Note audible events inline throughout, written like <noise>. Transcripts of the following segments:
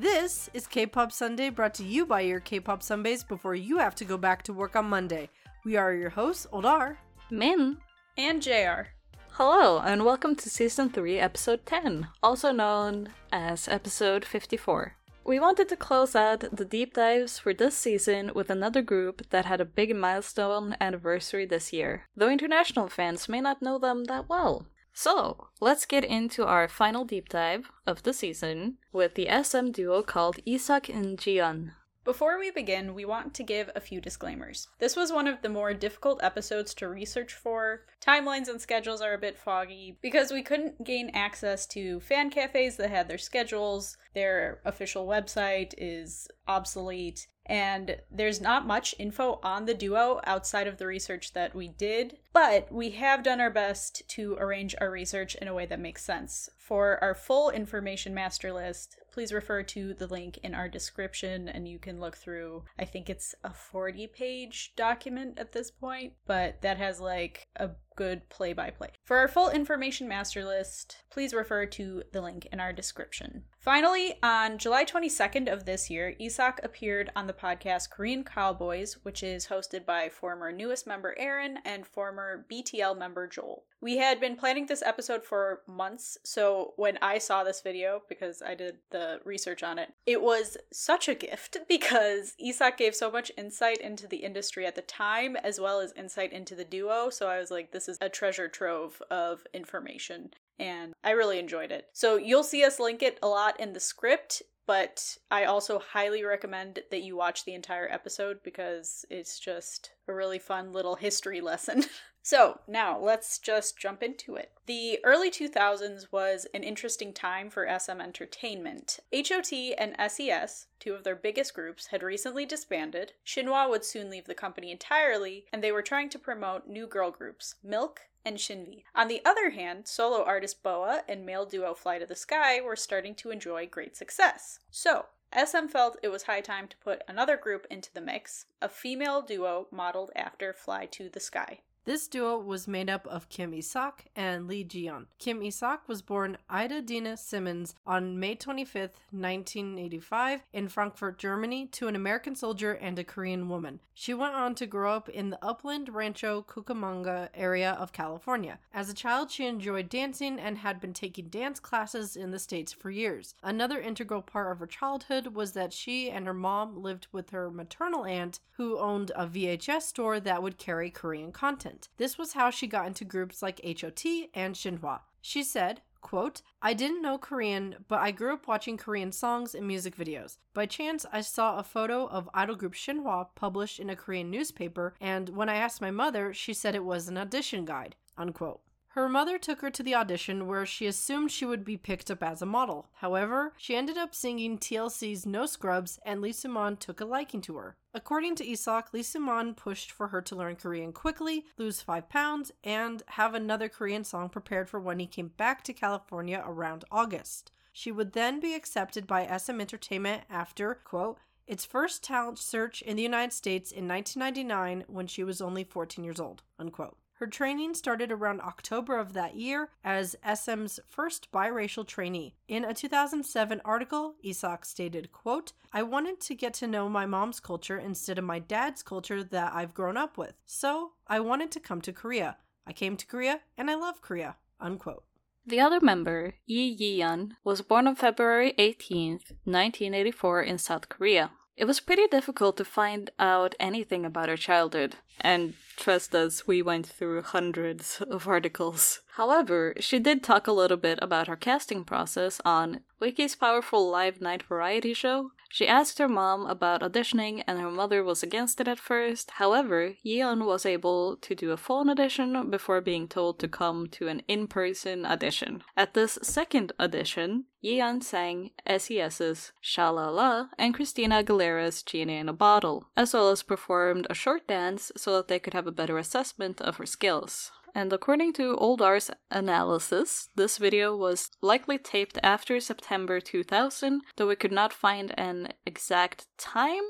This is K-Pop Sunday brought to you by your K-Pop Sundays before you have to go back to work on Monday. We are your hosts, Oldar, Min, and JR. Hello, and welcome to Season 3, Episode 10, also known as Episode 54. We wanted to close out the deep dives for this season with another group that had a big milestone anniversary this year, though international fans may not know them that well. So, let's get into our final deep dive of the season with the SM duo called Isak and Jiyeon. Before we begin, we want to give a few disclaimers. This was one of the more difficult episodes to research for. Timelines and schedules are a bit foggy because we couldn't gain access to fan cafes that had their schedules. Their official website is obsolete, and there's not much info on the duo outside of the research that we did, but we have done our best to arrange our research in a way that makes sense. For our full information master list, please refer to the link in our description and you can look through. I think it's a 40 page document at this point, but that has like a good play by play. For our full information master list, please refer to the link in our description. Finally, on July 22nd of this year, Isak appeared on the podcast Korean Cowboys, which is hosted by former NU'EST member Aron and former BTL member Joel. We had been planning this episode for months, so when I saw this video, because I did the research on it, it was such a gift <laughs> because Isak gave so much insight into the industry at the time, as well as insight into the duo, so I was like, this is a treasure trove of information and I really enjoyed it. So you'll see us link it a lot in the script, but I also highly recommend that you watch the entire episode because it's just a really fun little history <laughs> lesson. So, now let's just jump into it. The early 2000s was an interesting time for SM Entertainment. HOT and SES, two of their biggest groups, had recently disbanded. Shinhwa would soon leave the company entirely, and they were trying to promote new girl groups, Milk and Shinvi. On the other hand, solo artist Boa and male duo Fly to the Sky were starting to enjoy great success. So, SM felt it was high time to put another group into the mix, a female duo modeled after Fly to the Sky. This duo was made up of Kim Isak and Lee Jiyeon. Kim Isak was born Ida Dina Simmons on May 25, 1985, in Frankfurt, Germany, to an American soldier and a Korean woman. She went on to grow up in the upland Rancho Cucamonga area of California. As a child, she enjoyed dancing and had been taking dance classes in the States for years. Another integral part of her childhood was that she and her mom lived with her maternal aunt, who owned a VHS store that would carry Korean content This was how she got into groups like HOT and Shinhwa. She said, quote, I didn't know Korean, but I grew up watching Korean songs and music videos. By chance, I saw a photo of idol group Shinhwa published in a Korean newspaper, and when I asked my mother, she said it was an audition guide, unquote. Her mother took her to the audition where she assumed she would be picked up as a model. However, she ended up singing TLC's No Scrubs and Lee Soo-man took a liking to her. According to Isak, Lee Soo-man pushed for her to learn Korean quickly, lose 5 pounds, and have another Korean song prepared for when he came back to California around August. She would then be accepted by SM Entertainment after, quote, its first talent search in the United States in 1999 when she was only 14 years old, unquote. Her training started around October of that year as SM's first biracial trainee. In a 2007 article, Isak stated, quote, I wanted to get to know my mom's culture instead of my dad's culture that I've grown up with. So I wanted to come to Korea. I came to Korea and I love Korea. Unquote. The other member, Yi Ji-yeon, was born on February 18, 1984 in South Korea. It was pretty difficult to find out anything about her childhood, and trust us, we went through hundreds of articles. However, she did talk a little bit about her casting process on Vicky's powerful live night variety show, she asked her mom about auditioning, and her mother was against it at first. However, Yeon was able to do a phone audition before being told to come to an in person audition. At this second audition, Yeon sang SES's Sha-La-La and Christina Aguilera's Genie in a Bottle, as well as performed a short dance so that they could have a better assessment of her skills. And according to Oldar's analysis, this video was likely taped after September 2000, though we could not find an exact time.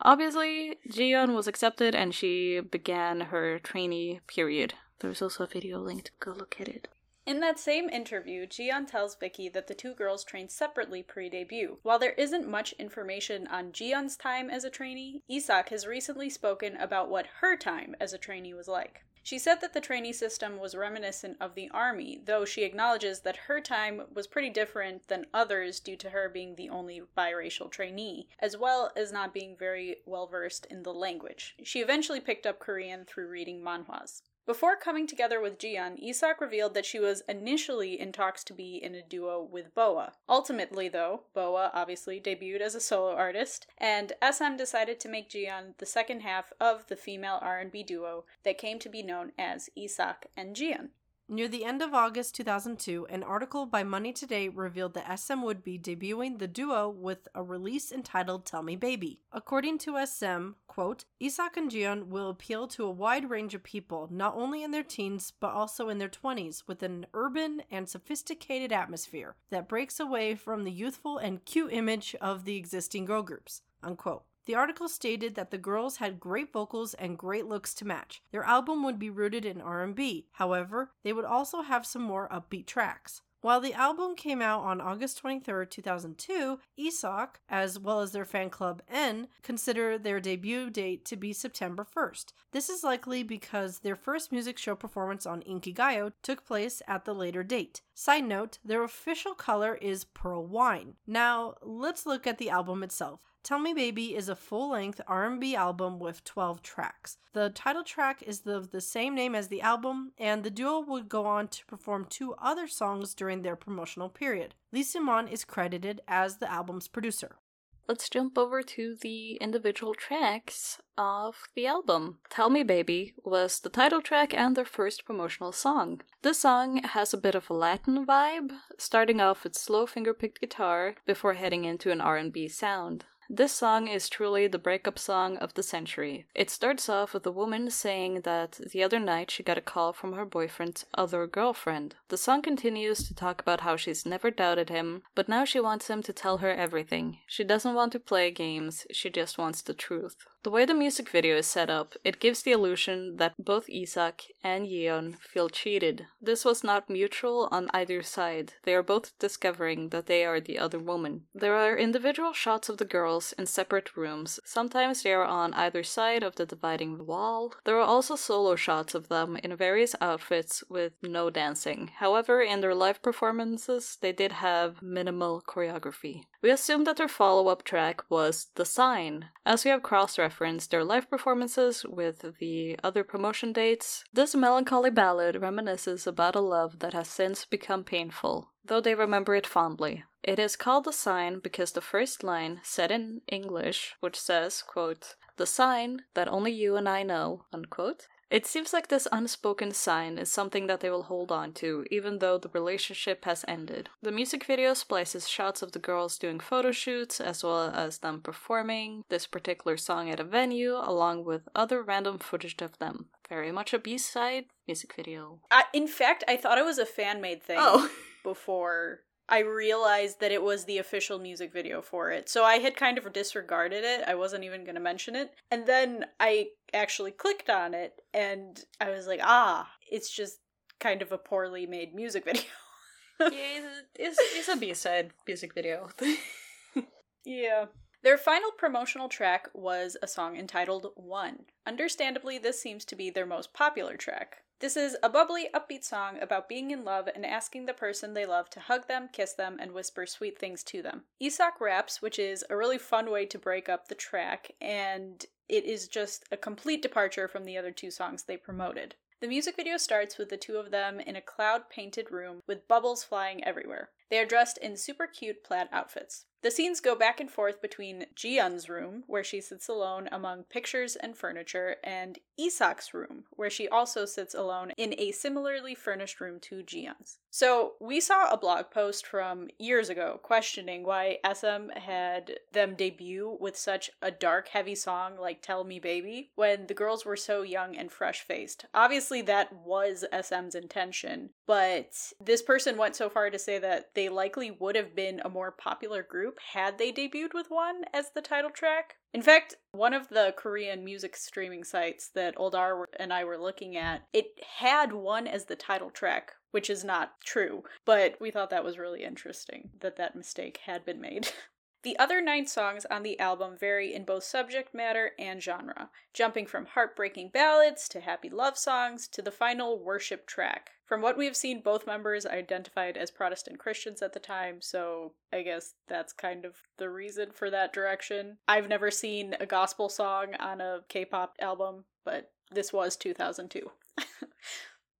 Obviously, Jiyeon was accepted and she began her trainee period. There's also a video linked, go look at it. In that same interview, Jiyeon tells Vicky that the two girls trained separately pre debut. While there isn't much information on Jiyeon's time as a trainee, Isak has recently spoken about what her time as a trainee was like. She said that the trainee system was reminiscent of the army, though she acknowledges that her time was pretty different than others due to her being the only biracial trainee, as well as not being very well versed in the language. She eventually picked up Korean through reading manhwas. Before coming together with Jiyeon, Isak revealed that she was initially in talks to be in a duo with Boa. Ultimately, though, Boa obviously debuted as a solo artist, and SM decided to make Jiyeon the second half of the female R&B duo that came to be known as Isak and Jiyeon. Near the end of August 2002, an article by Money Today revealed that SM would be debuting the duo with a release entitled Tell Me Baby. According to SM, quote, Isak and Jiyeon will appeal to a wide range of people, not only in their teens, but also in their 20s, with an urban and sophisticated atmosphere that breaks away from the youthful and cute image of the existing girl groups, unquote. The article stated that the girls had great vocals and great looks to match. Their album would be rooted in R&B. However, they would also have some more upbeat tracks. While the album came out on August 23, 2002, ESOC, as well as their fan club N, consider their debut date to be September 1st. This is likely because their first music show performance on Inkigayo took place at the later date. Side note, their official color is pearl wine. Now, let's look at the album itself. Tell Me Baby is a full-length R&B album with 12 tracks. The title track is the, the same name as the album, and the duo would go on to perform two other songs during their promotional period. Lee Simon is credited as the album's producer. Let's jump over to the individual tracks of the album. Tell Me Baby was the title track and their first promotional song. This song has a bit of a Latin vibe, starting off with slow finger-picked guitar before heading into an R&B sound. This song is truly the breakup song of the century. It starts off with a woman saying that the other night she got a call from her boyfriend's other girlfriend. The song continues to talk about how she's never doubted him, but now she wants him to tell her everything. She doesn't want to play games, she just wants the truth. The way the music video is set up, it gives the illusion that both Isak and Yeon feel cheated. This was not mutual on either side. They are both discovering that they are the other woman. There are individual shots of the girls in separate rooms. Sometimes they are on either side of the dividing wall. There are also solo shots of them in various outfits with no dancing. However, in their live performances, they did have minimal choreography. We assume that their follow up track was The Sign. As we have cross referenced their live performances with the other promotion dates, this melancholy ballad reminisces about a love that has since become painful, though they remember it fondly. It is called The Sign because the first line, said in English, which says, quote, the sign that only you and I know, unquote, it seems like this unspoken sign is something that they will hold on to, even though the relationship has ended. The music video splices shots of the girls doing photo shoots, as well as them performing this particular song at a venue, along with other random footage of them. Very much a B side music video. Uh, in fact, I thought it was a fan made thing Oh. <laughs> before I realized that it was the official music video for it. So I had kind of disregarded it. I wasn't even going to mention it. And then I actually clicked on it and I was like, ah, it's just kind of a poorly made music <laughs> video. yeah, it's, it's a B side music video. <laughs> Yeah. Their final promotional track was a song entitled One. Understandably, this seems to be their most popular track. This is a bubbly, upbeat song about being in love and asking the person they love to hug them, kiss them, and whisper sweet things to them. Isak raps, which is a really fun way to break up the track, and it is just a complete departure from the other two songs they promoted. The music video starts with the two of them in a cloud painted room with bubbles flying everywhere. They are dressed in super cute plaid outfits. The scenes go back and forth between Jiyeon's room, where she sits alone among pictures and furniture, and Isak's room, where she also sits alone in a similarly furnished room to Jiyeon's. So, we saw a blog post from years ago questioning why SM had them debut with such a dark, heavy song like Tell Me Baby when the girls were so young and fresh faced. Obviously, that was SM's intention, but this person went so far to say that they likely would have been a more popular group had they debuted with one as the title track. In fact, one of the Korean music streaming sites that Oldar and I were looking at, it had one as the title track which is not true, but we thought that was really interesting that that mistake had been made. <laughs> The other nine songs on the album vary in both subject matter and genre, jumping from heartbreaking ballads to happy love songs to the final worship track. From what we have seen, both members identified as Protestant Christians at the time, so I guess that's kind of the reason for that direction. I've never seen a gospel song on a K pop album, but this was 2002. <laughs>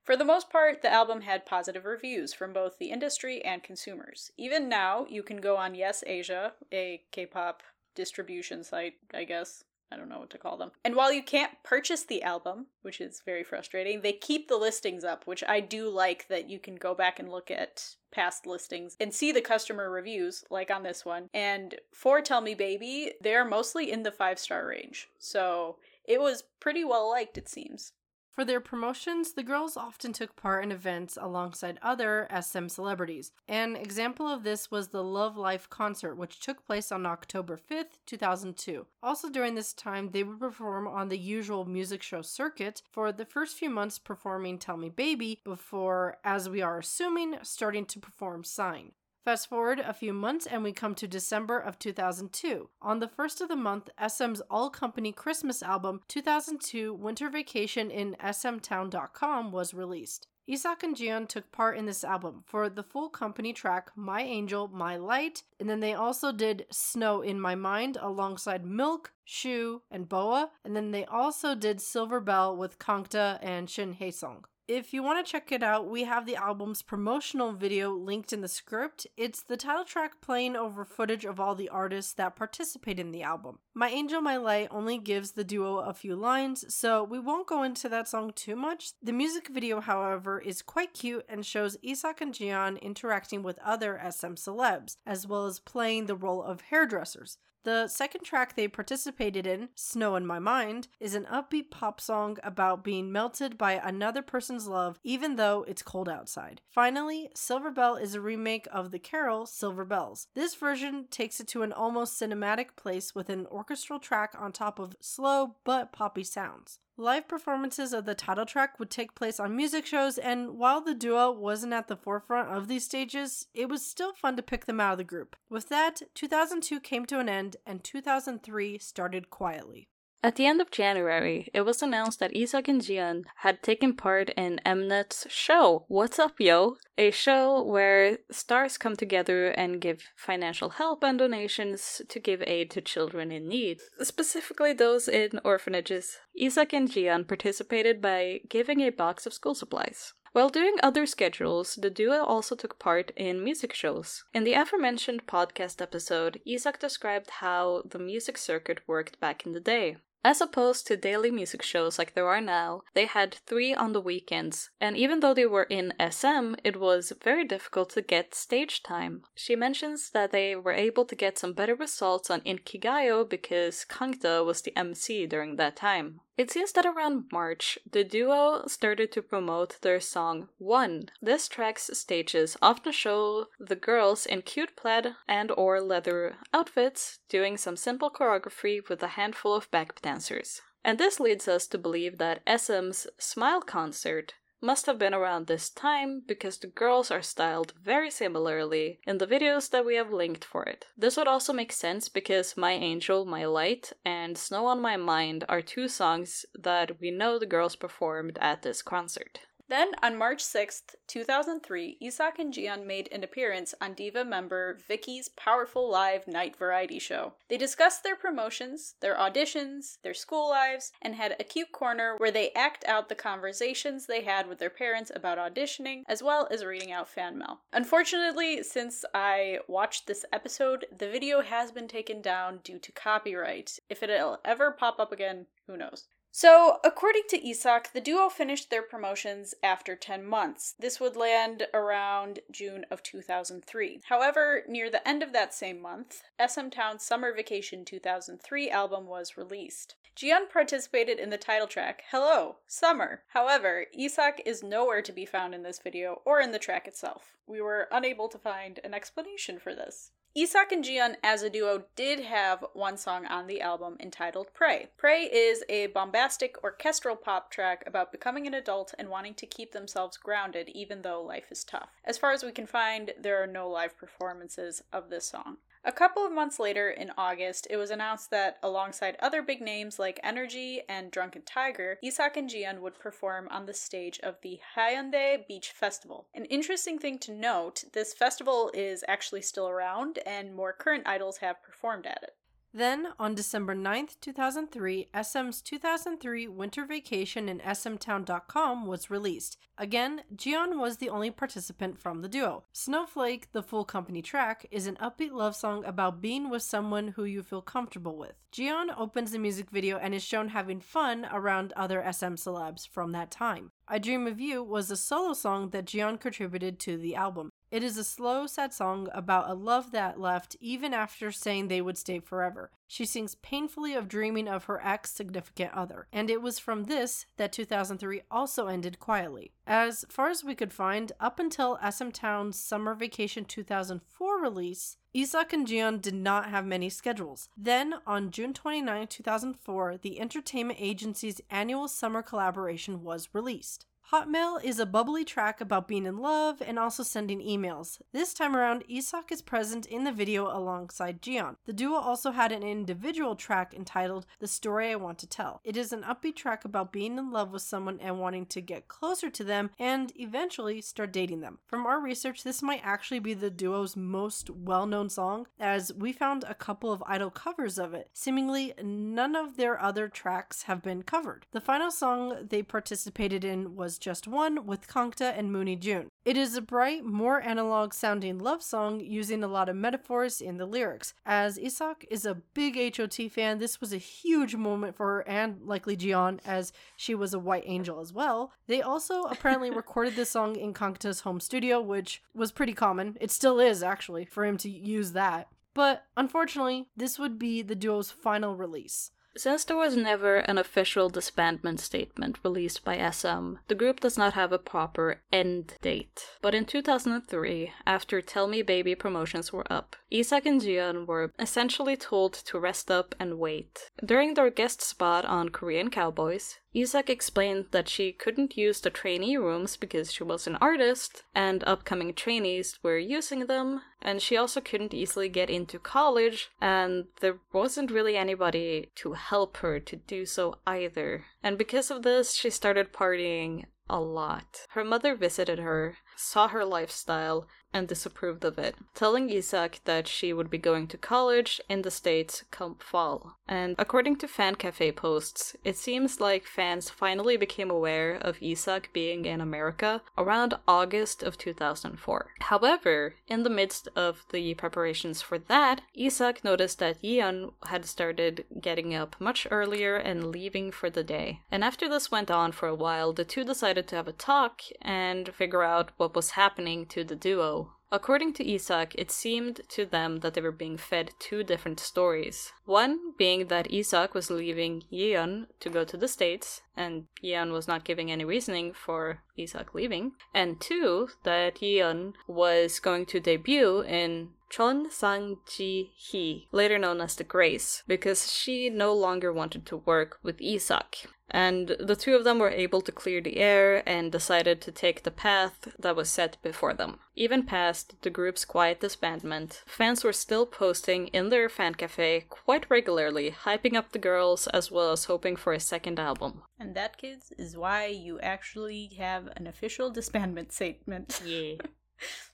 For the most part, the album had positive reviews from both the industry and consumers. Even now, you can go on Yes Asia, a K pop distribution site, I guess. I don't know what to call them. And while you can't purchase the album, which is very frustrating, they keep the listings up, which I do like that you can go back and look at past listings and see the customer reviews, like on this one. And for Tell Me Baby, they're mostly in the five star range. So it was pretty well liked, it seems. For their promotions, the girls often took part in events alongside other SM celebrities. An example of this was the Love Life concert, which took place on October 5th, 2002. Also, during this time, they would perform on the usual music show circuit for the first few months performing Tell Me Baby before, as we are assuming, starting to perform Sign. Fast forward a few months and we come to December of 2002. On the first of the month, SM's all company Christmas album 2002 Winter Vacation in smtown.com was released. Isak and Jiyeon took part in this album for the full company track My Angel, My Light, and then they also did Snow in My Mind alongside Milk, Shoo, and Boa, and then they also did Silver Bell with Kangta and Shin Haesung. If you want to check it out, we have the album's promotional video linked in the script. It's the title track playing over footage of all the artists that participate in the album. My Angel, My Light only gives the duo a few lines, so we won't go into that song too much. The music video, however, is quite cute and shows Isak and Jiyeon interacting with other SM celebs, as well as playing the role of hairdressers. The second track they participated in, Snow in My Mind, is an upbeat pop song about being melted by another person's love even though it's cold outside. Finally, Silver Bell is a remake of the carol Silver Bells. This version takes it to an almost cinematic place with an orchestral track on top of slow but poppy sounds. Live performances of the title track would take place on music shows, and while the duo wasn't at the forefront of these stages, it was still fun to pick them out of the group. With that, 2002 came to an end, and 2003 started quietly. At the end of January, it was announced that Isak and Jiyeon had taken part in Mnet's show, What's Up Yo? A show where stars come together and give financial help and donations to give aid to children in need, specifically those in orphanages. Isak and Jiyeon participated by giving a box of school supplies. While doing other schedules, the duo also took part in music shows. In the aforementioned podcast episode, Isak described how the music circuit worked back in the day. As opposed to daily music shows like there are now, they had three on the weekends, and even though they were in SM, it was very difficult to get stage time. She mentions that they were able to get some better results on Inkigayo because Kangta was the MC during that time. It seems that around March, the duo started to promote their song One. This track's stages often show the girls in cute plaid and or leather outfits doing some simple choreography with a handful of back dancers. And this leads us to believe that SM's Smile concert must have been around this time because the girls are styled very similarly in the videos that we have linked for it. This would also make sense because My Angel, My Light and Snow on My Mind are two songs that we know the girls performed at this concert. Then, on March 6th, 2003, Isak and Jiyeon made an appearance on Diva member Vicky's Powerful Live night variety show. They discussed their promotions, their auditions, their school lives, and had a cute corner where they act out the conversations they had with their parents about auditioning, as well as reading out fan mail. Unfortunately, since I watched this episode, the video has been taken down due to copyright. If it'll ever pop up again, who knows. So, according to Isak, the duo finished their promotions after 10 months. This would land around June of 2003. However, near the end of that same month, SM Town's Summer Vacation 2003 album was released. Jiyeon participated in the title track, Hello, Summer. However, Isak is nowhere to be found in this video or in the track itself. We were unable to find an explanation for this. Isak and Jiyeon as a duo did have one song on the album entitled Pray. Pray is a bombastic orchestral pop track about becoming an adult and wanting to keep themselves grounded even though life is tough. As far as we can find, there are no live performances of this song. A couple of months later, in August, it was announced that alongside other big names like Energy and Drunken Tiger, Isak and Jiyeon would perform on the stage of the Haeundae Beach Festival. An interesting thing to note this festival is actually still around, and more current idols have performed at it. Then, on December 9th, 2003, SM's 2003 Winter Vacation in smtown.com was released. Again, Jiyeon was the only participant from the duo. Snowflake, the full company track, is an upbeat love song about being with someone who you feel comfortable with. Jiyeon opens the music video and is shown having fun around other SM celebs from that time. I Dream of You was a solo song that Jiyeon contributed to the album. It is a slow, sad song about a love that left even after saying they would stay forever. She sings painfully of dreaming of her ex significant other, and it was from this that 2003 also ended quietly. As far as we could find, up until SM Town's Summer Vacation 2004 release, Isak and Jiyeon did not have many schedules. Then, on June 29, 2004, the entertainment agency's annual summer collaboration was released. Hotmail is a bubbly track about being in love and also sending emails. This time around, Isak is present in the video alongside Jiyeon. The duo also had an individual track entitled The Story I Want to Tell. It is an upbeat track about being in love with someone and wanting to get closer to them and eventually start dating them. From our research, this might actually be the duo's most well known song, as we found a couple of idol covers of it. Seemingly, none of their other tracks have been covered. The final song they participated in was just One with Kangta and Moon Heejun. It is a bright, more analog sounding love song using a lot of metaphors in the lyrics. As Isak is a big HOT fan, this was a huge moment for her and likely Jiyeon as she was a white angel as well. They also apparently <laughs> recorded this song in Kangta's home studio, which was pretty common. It still is actually for him to use that. But unfortunately, this would be the duo's final release. Since there was never an official disbandment statement released by SM, the group does not have a proper end date. But in 2003, after Tell Me Baby promotions were up, Isak and Jiyeon were essentially told to rest up and wait. During their guest spot on Korean Cowboys, Isak explained that she couldn't use the trainee rooms because she was an artist and upcoming trainees were using them, and she also couldn't easily get into college, and there wasn't really anybody to help her to do so either. And because of this, she started partying a lot. Her mother visited her, saw her lifestyle, and disapproved of it, telling Isak that she would be going to college in the States come fall. And according to fan cafe posts, it seems like fans finally became aware of Isak being in America around August of 2004. However, in the midst of the preparations for that, Isak noticed that Yeon had started getting up much earlier and leaving for the day. And after this went on for a while, the two decided to have a talk and figure out what was happening to the duo According to Isak, it seemed to them that they were being fed two different stories. One being that Isak was leaving Yeon to go to the States, and Yeon was not giving any reasoning for Isak leaving. And two, that Yeon was going to debut in Chon Sang Ji Hee, later known as the Grace, because she no longer wanted to work with Isak. And the two of them were able to clear the air and decided to take the path that was set before them. Even past the group's quiet disbandment, fans were still posting in their fan cafe quite regularly, hyping up the girls as well as hoping for a second album. And that, kids, is why you actually have an official disbandment statement. Yeah. <laughs>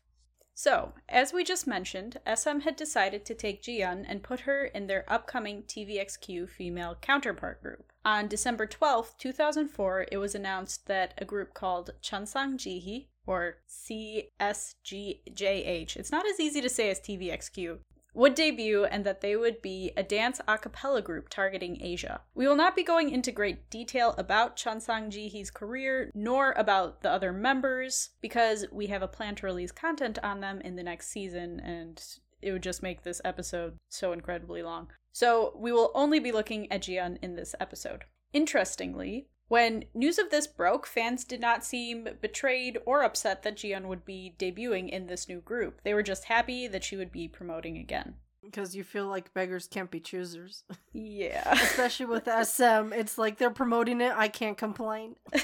So, as we just mentioned, SM had decided to take Jiyeon and put her in their upcoming TVXQ female counterpart group. On December 12th, 2004, it was announced that a group called Chansang Jihi, or CSGJH, it's not as easy to say as TVXQ, would debut and that they would be a dance a cappella group targeting Asia. We will not be going into great detail about Chansang Jihee's career nor about the other members because we have a plan to release content on them in the next season and it would just make this episode so incredibly long. So we will only be looking at Jiyeon in this episode. Interestingly, When news of this broke, fans did not seem betrayed or upset that Jiyeon would be debuting in this new group. They were just happy that she would be promoting again. Because you feel like beggars can't be choosers. Yeah. <laughs> Especially with SM. It's like they're promoting it, I can't complain. <laughs>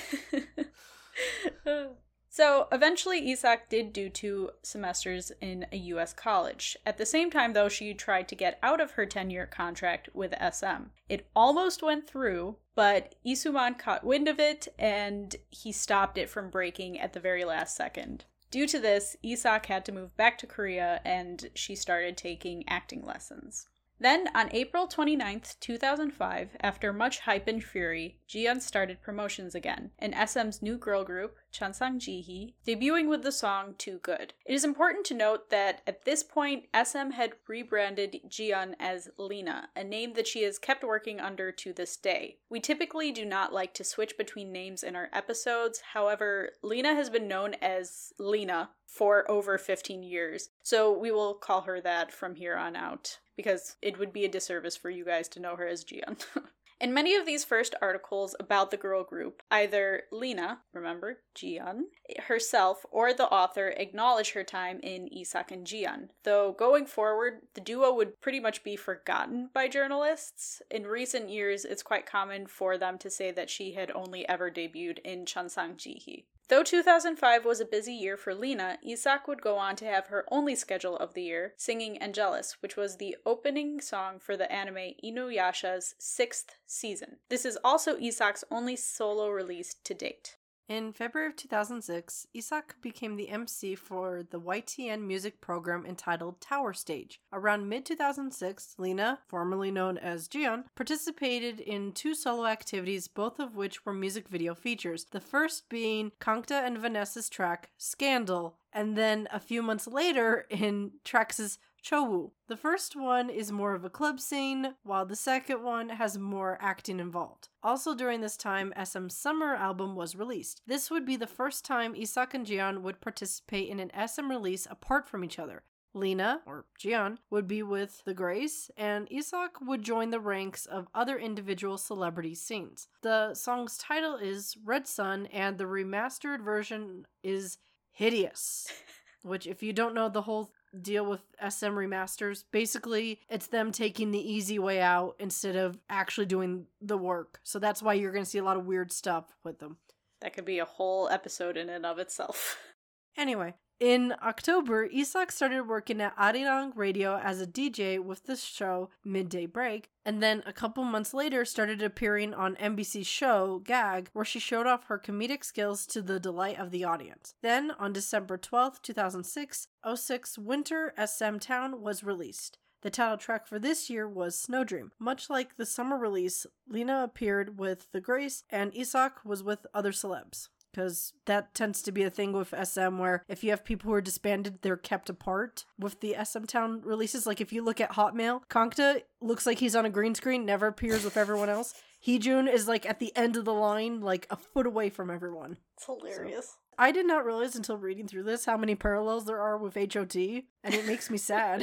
So eventually, Isak did do two semesters in a US college. At the same time, though, she tried to get out of her 10 year contract with SM. It almost went through, but Lee Soo-man caught wind of it and he stopped it from breaking at the very last second. Due to this, Isak had to move back to Korea and she started taking acting lessons. Then, on April 29, 2005, after much hype and fury, Jiyeon started promotions again, in SM's new girl group, Chansang Jihi, debuting with the song Too Good. It is important to note that at this point, SM had rebranded Jiyeon as Lena, a name that she has kept working under to this day. We typically do not like to switch between names in our episodes, however, Lena has been known as Lena for over 15 years, so we will call her that from here on out because it would be a disservice for you guys to know her as Jiyeon. <laughs> In many of these first articles about the girl group, either Lena, remember, Jiyeon, herself, or the author acknowledge her time in Isak and Jiyeon, though going forward, the duo would pretty much be forgotten by journalists. In recent years, it's quite common for them to say that she had only ever debuted in Chansang Jihi. Though 2005 was a busy year for Lena, Isak would go on to have her only schedule of the year, singing Angelus, which was the opening song for the anime Inuyasha's sixth season. This is also Isak's only solo release to date. In February of 2006, Isak became the MC for the YTN music program entitled Tower Stage. Around mid 2006, Lena, formerly known as Jiyeon, participated in two solo activities, both of which were music video features. The first being Kangta and Vanessa's track Scandal, and then a few months later in Trax's Chowu. The first one is more of a club scene, while the second one has more acting involved. Also, during this time, SM's summer album was released. This would be the first time Isak and Jiyeon would participate in an SM release apart from each other. Lena, or Jiyeon, would be with The Grace, and Isak would join the ranks of other individual celebrity scenes. The song's title is Red Sun, and the remastered version is hideous. <laughs> Which, if you don't know the whole deal with SM remasters. Basically, it's them taking the easy way out instead of actually doing the work. So that's why you're going to see a lot of weird stuff with them. That could be a whole episode in and of itself. <laughs> Anyway, in October, Isak started working at Arirang Radio as a DJ with the show Midday Break, and then a couple months later started appearing on NBC's show Gag, where she showed off her comedic skills to the delight of the audience. Then, on December 12, 2006, 06 Winter SM Town was released. The title track for this year was Snow Dream. Much like the summer release, Lena appeared with The Grace, and Isak was with other celebs because that tends to be a thing with SM where if you have people who are disbanded, they're kept apart with the SM Town releases. Like if you look at Hotmail, Kangta looks like he's on a green screen, never appears with everyone else. <laughs> Heejun is like at the end of the line, like a foot away from everyone. It's hilarious. So, I did not realize until reading through this how many parallels there are with HOT, and it makes me <laughs> sad.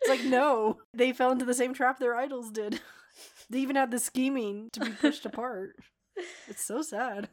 it's like, no, they fell into the same trap their idols did. <laughs> they even had the scheming to be pushed apart. It's so sad.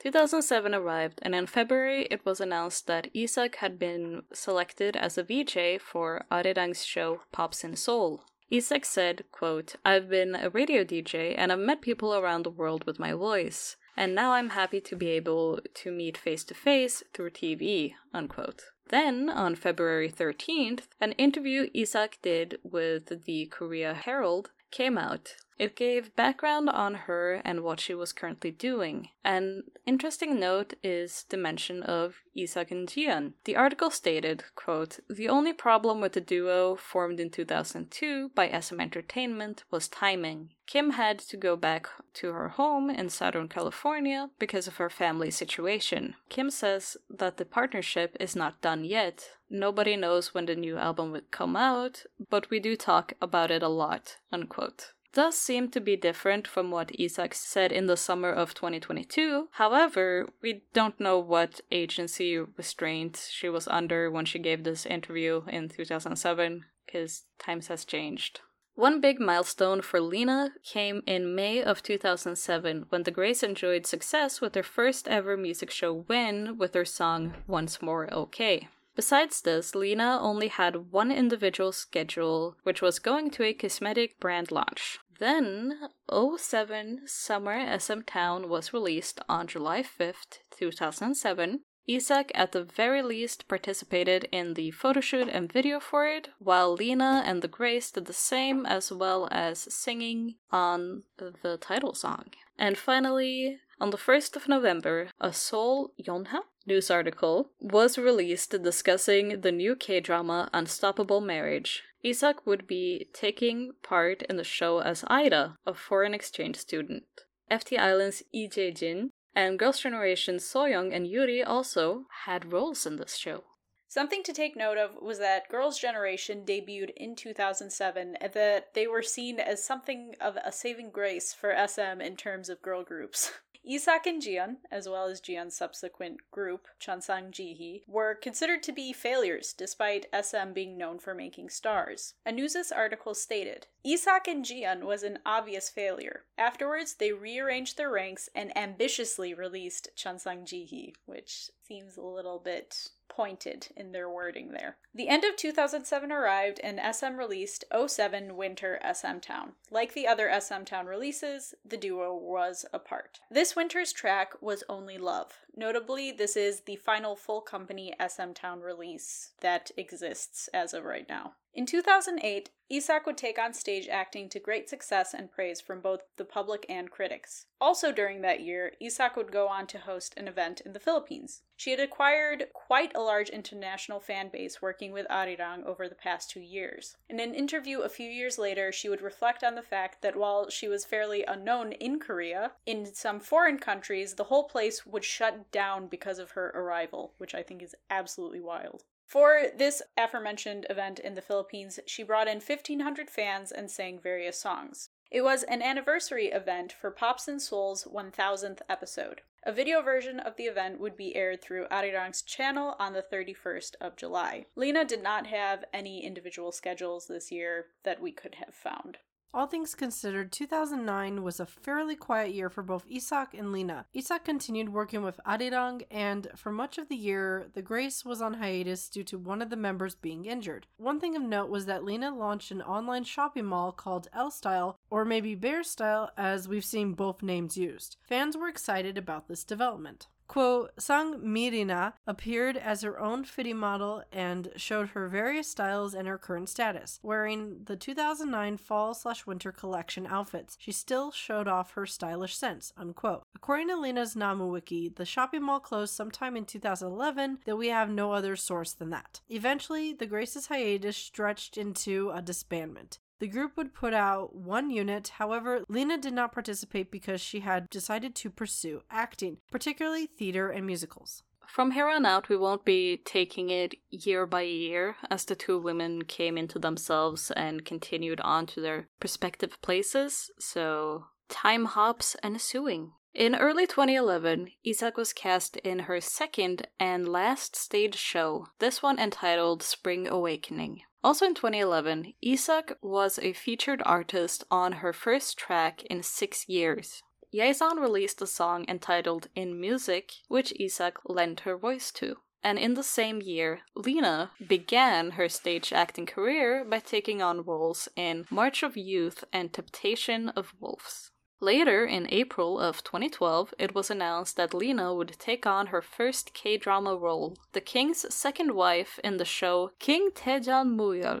2007 arrived, and in February it was announced that Isak had been selected as a VJ for Arirang's show Pops in Seoul. Isak said, quote, I've been a radio DJ and I've met people around the world with my voice, and now I'm happy to be able to meet face to face through TV, unquote. Then, on February 13th, an interview Isak did with the Korea Herald came out. It gave background on her and what she was currently doing. An interesting note is the mention of Isak and Jiyeon. The article stated, quote, The only problem with the duo formed in 2002 by SM Entertainment was timing. Kim had to go back to her home in Southern California because of her family situation. Kim says that the partnership is not done yet. Nobody knows when the new album will come out, but we do talk about it a lot. Unquote does seem to be different from what Isak said in the summer of 2022. However, we don't know what agency restraint she was under when she gave this interview in 2007 because times has changed. One big milestone for Lena came in May of 2007 when the Grace enjoyed success with their first ever music show win with their song Once More OK. Besides this, Lena only had one individual schedule, which was going to a cosmetic brand launch. Then, 07 Summer SM Town was released on July 5th, 2007. Isak, at the very least, participated in the photoshoot and video for it, while Lena and the Grace did the same as well as singing on the title song. And finally, on the 1st of November, a Seoul Yonhap news article was released discussing the new K drama Unstoppable Marriage. Isak would be taking part in the show as Ida, a foreign exchange student. FT Island's Lee Jae-jin and Girls' Generation Sooyoung and Yuri also had roles in this show. Something to take note of was that Girls' Generation debuted in 2007 and that they were seen as something of a saving grace for SM in terms of girl groups. <laughs> Isak and Jiyeon, as well as Jiyeon's subsequent group, Chansang Jihi, were considered to be failures despite SM being known for making stars. A Newsis article stated, Isak and Jiyeon was an obvious failure. Afterwards, they rearranged their ranks and ambitiously released Chansang Jihi, which seems a little bit pointed in their wording there. The end of 2007 arrived and SM released 07 Winter SM Town. Like the other SM Town releases, the duo was apart. This winter's track was Only Love. Notably, this is the final full company SM Town release that exists as of right now. In 2008, Isak would take on stage acting to great success and praise from both the public and critics. Also during that year, Isak would go on to host an event in the Philippines. She had acquired quite a large international fan base working with Arirang over the past two years. In an interview a few years later, she would reflect on the fact that while she was fairly unknown in Korea, in some foreign countries, the whole place would shut down because of her arrival, which I think is absolutely wild. For this aforementioned event in the Philippines, she brought in 1,500 fans and sang various songs. It was an anniversary event for Pops in Seoul's 1000th episode. A video version of the event would be aired through Arirang's channel on the 31st of July. Lena did not have any individual schedules this year that we could have found. All things considered, 2009 was a fairly quiet year for both Isak and Lena. Isak continued working with Arirang, and for much of the year, the Grace was on hiatus due to one of the members being injured. One thing of note was that Lena launched an online shopping mall called L Style, or maybe Bear Style, as we've seen both names used. Fans were excited about this development. Quote, Sang Mirina appeared as her own fitting model and showed her various styles and her current status. Wearing the 2009 fall slash winter collection outfits, she still showed off her stylish sense, unquote. According to Lena's Namu Wiki, the shopping mall closed sometime in 2011, though we have no other source than that. Eventually, the Grace's hiatus stretched into a disbandment. The group would put out one unit, however, Lena did not participate because she had decided to pursue acting, particularly theater and musicals. From here on out, we won't be taking it year by year as the two women came into themselves and continued on to their respective places, so time hops ensuing. In early 2011, Isak was cast in her second and last stage show, this one entitled Spring Awakening. Also in 2011, Isak was a featured artist on her first track in six years. Yaezon released a song entitled In Music, which Isak lent her voice to. And in the same year, Lena began her stage acting career by taking on roles in March of Youth and Temptation of Wolves. Later, in April of 2012, it was announced that Lena would take on her first K drama role, the king's second wife in the show King Taejong Muyeol.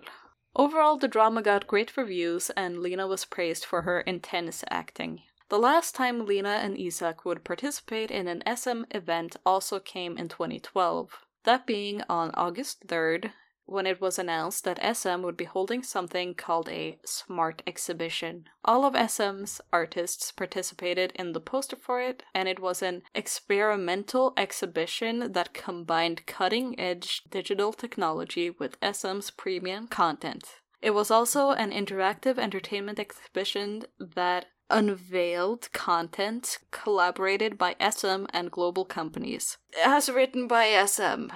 Overall, the drama got great reviews, and Lena was praised for her intense acting. The last time Lena and Isak would participate in an SM event also came in 2012, that being on August 3rd when it was announced that SM would be holding something called a Smart Exhibition. All of SM's artists participated in the poster for it, and it was an experimental exhibition that combined cutting edge digital technology with SM's premium content. It was also an interactive entertainment exhibition that unveiled content collaborated by SM and global companies. As written by SM,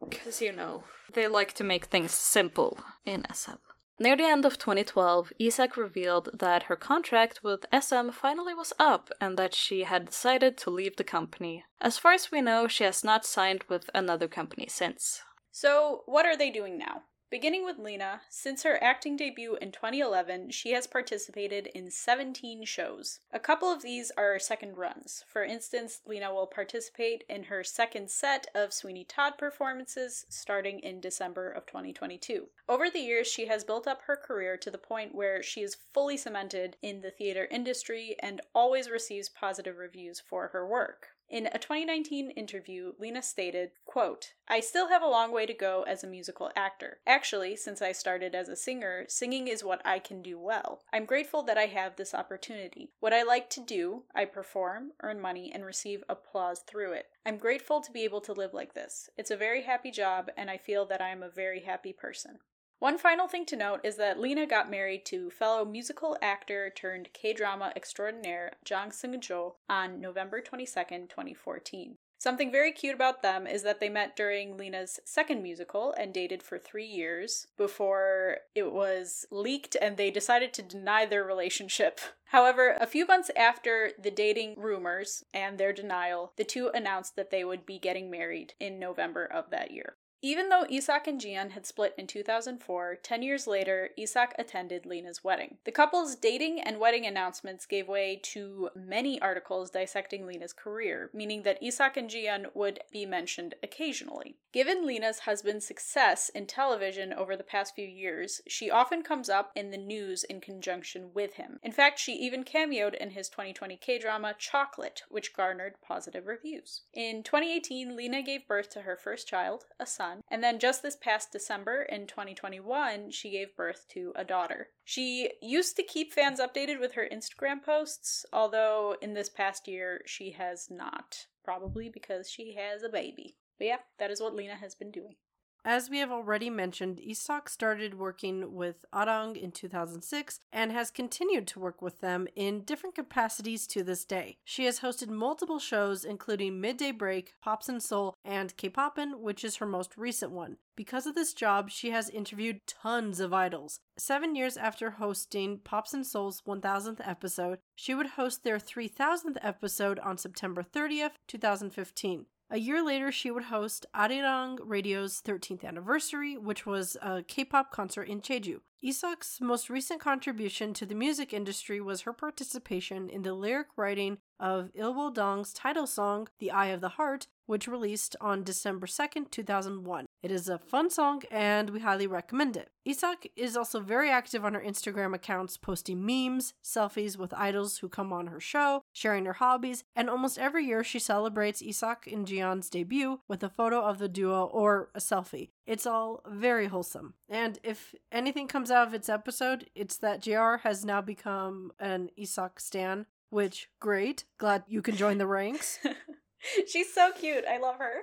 because you know. They like to make things simple in SM. Near the end of 2012, Isak revealed that her contract with SM finally was up and that she had decided to leave the company. As far as we know, she has not signed with another company since. So, what are they doing now? Beginning with Lena, since her acting debut in 2011, she has participated in 17 shows. A couple of these are second runs. For instance, Lena will participate in her second set of Sweeney Todd performances starting in December of 2022. Over the years, she has built up her career to the point where she is fully cemented in the theater industry and always receives positive reviews for her work. In a 2019 interview, Lena stated, quote, I still have a long way to go as a musical actor. Actually, since I started as a singer, singing is what I can do well. I'm grateful that I have this opportunity. What I like to do, I perform, earn money, and receive applause through it. I'm grateful to be able to live like this. It's a very happy job, and I feel that I am a very happy person. One final thing to note is that Lena got married to fellow musical actor turned K drama extraordinaire Jang Seung-jo on November 22, 2014. Something very cute about them is that they met during Lena's second musical and dated for three years before it was leaked and they decided to deny their relationship. <laughs> However, a few months after the dating rumors and their denial, the two announced that they would be getting married in November of that year. Even though Isak and Jiyeon had split in 2004, 10 years later, Isak attended Lena's wedding. The couple's dating and wedding announcements gave way to many articles dissecting Lena's career, meaning that Isak and Jiyeon would be mentioned occasionally. Given Lena's husband's success in television over the past few years, she often comes up in the news in conjunction with him. In fact, she even cameoed in his 2020 K drama Chocolate, which garnered positive reviews. In 2018, Lena gave birth to her first child, a son son. And then just this past December in 2021, she gave birth to a daughter. She used to keep fans updated with her Instagram posts, although in this past year she has not. Probably because she has a baby. But yeah, that is what Lena has been doing. As we have already mentioned, Isak started working with Arirang in 2006 and has continued to work with them in different capacities to this day. She has hosted multiple shows, including Midday Break, Pops in Seoul, and K-Poppin', which is her most recent one. Because of this job, she has interviewed tons of idols. Seven years after hosting Pops in Seoul's 1000th episode, she would host their 3000th episode on September 30th, 2015. A year later, she would host Arirang Radio's 13th anniversary, which was a K pop concert in Jeju. Isak's most recent contribution to the music industry was her participation in the lyric writing of Ilbo Dong's title song, The Eye of the Heart, which released on December 2nd, 2001. It is a fun song and we highly recommend it. Isak is also very active on her Instagram accounts, posting memes, selfies with idols who come on her show, sharing her hobbies, and almost every year she celebrates Isak and Jiyeon's debut with a photo of the duo or a selfie. It's all very wholesome. And if anything comes out of its episode, it's that JR has now become an Isak stan, which great. Glad you can join the ranks. <laughs> She's so cute. I love her.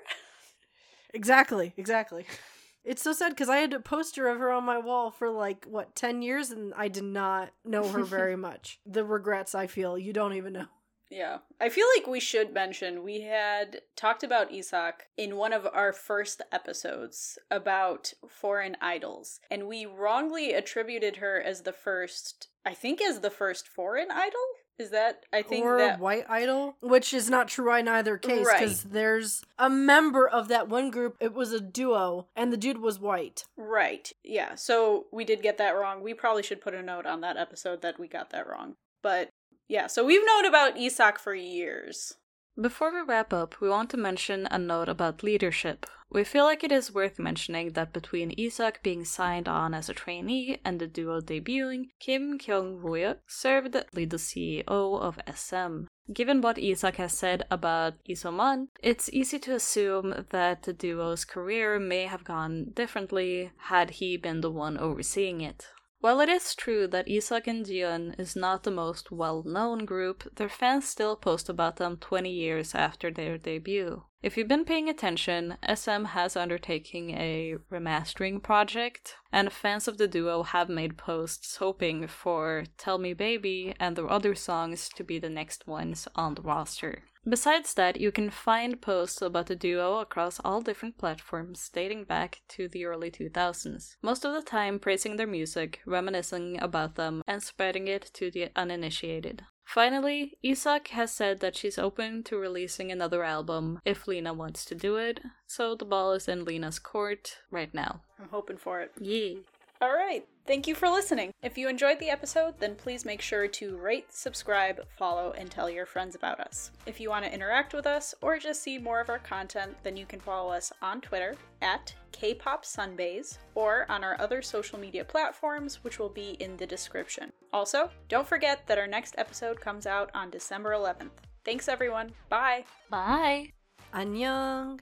Exactly, exactly. It's so sad because I had a poster of her on my wall for like, what, 10 years and I did not know her very <laughs> much. The regrets I feel, you don't even know. Yeah. I feel like we should mention we had talked about Isak in one of our first episodes about foreign idols, and we wrongly attributed her as the first, I think, as the first foreign idol? Is that I think or that white idol, which is not true in either case because Right. there's a member of that one group. It was a duo, and the dude was white. right. Yeah. So we did get that wrong. We probably should put a note on that episode that we got that wrong. But yeah, so we've known about Isak for years. Before we wrap up, we want to mention a note about leadership. We feel like it is worth mentioning that between Isak being signed on as a trainee and the duo debuting, Kim Kyung Wook served lead the CEO of SM. Given what Isak has said about Lee Soo-man, it's easy to assume that the duo's career may have gone differently had he been the one overseeing it. While it is true that Isak and Jiyeon is not the most well known group, their fans still post about them 20 years after their debut. If you've been paying attention, SM has undertaking a remastering project, and fans of the duo have made posts hoping for Tell Me Baby and their other songs to be the next ones on the roster. Besides that, you can find posts about the duo across all different platforms dating back to the early 2000s, most of the time praising their music, reminiscing about them, and spreading it to the uninitiated. Finally, Isak has said that she's open to releasing another album if Lena wants to do it, so the ball is in Lena's court right now. I'm hoping for it. Yeah. All right. Thank you for listening. If you enjoyed the episode, then please make sure to rate, subscribe, follow, and tell your friends about us. If you want to interact with us or just see more of our content, then you can follow us on Twitter at Kpop Sunbays or on our other social media platforms, which will be in the description. Also, don't forget that our next episode comes out on December 11th. Thanks, everyone. Bye. Bye. Annyeong.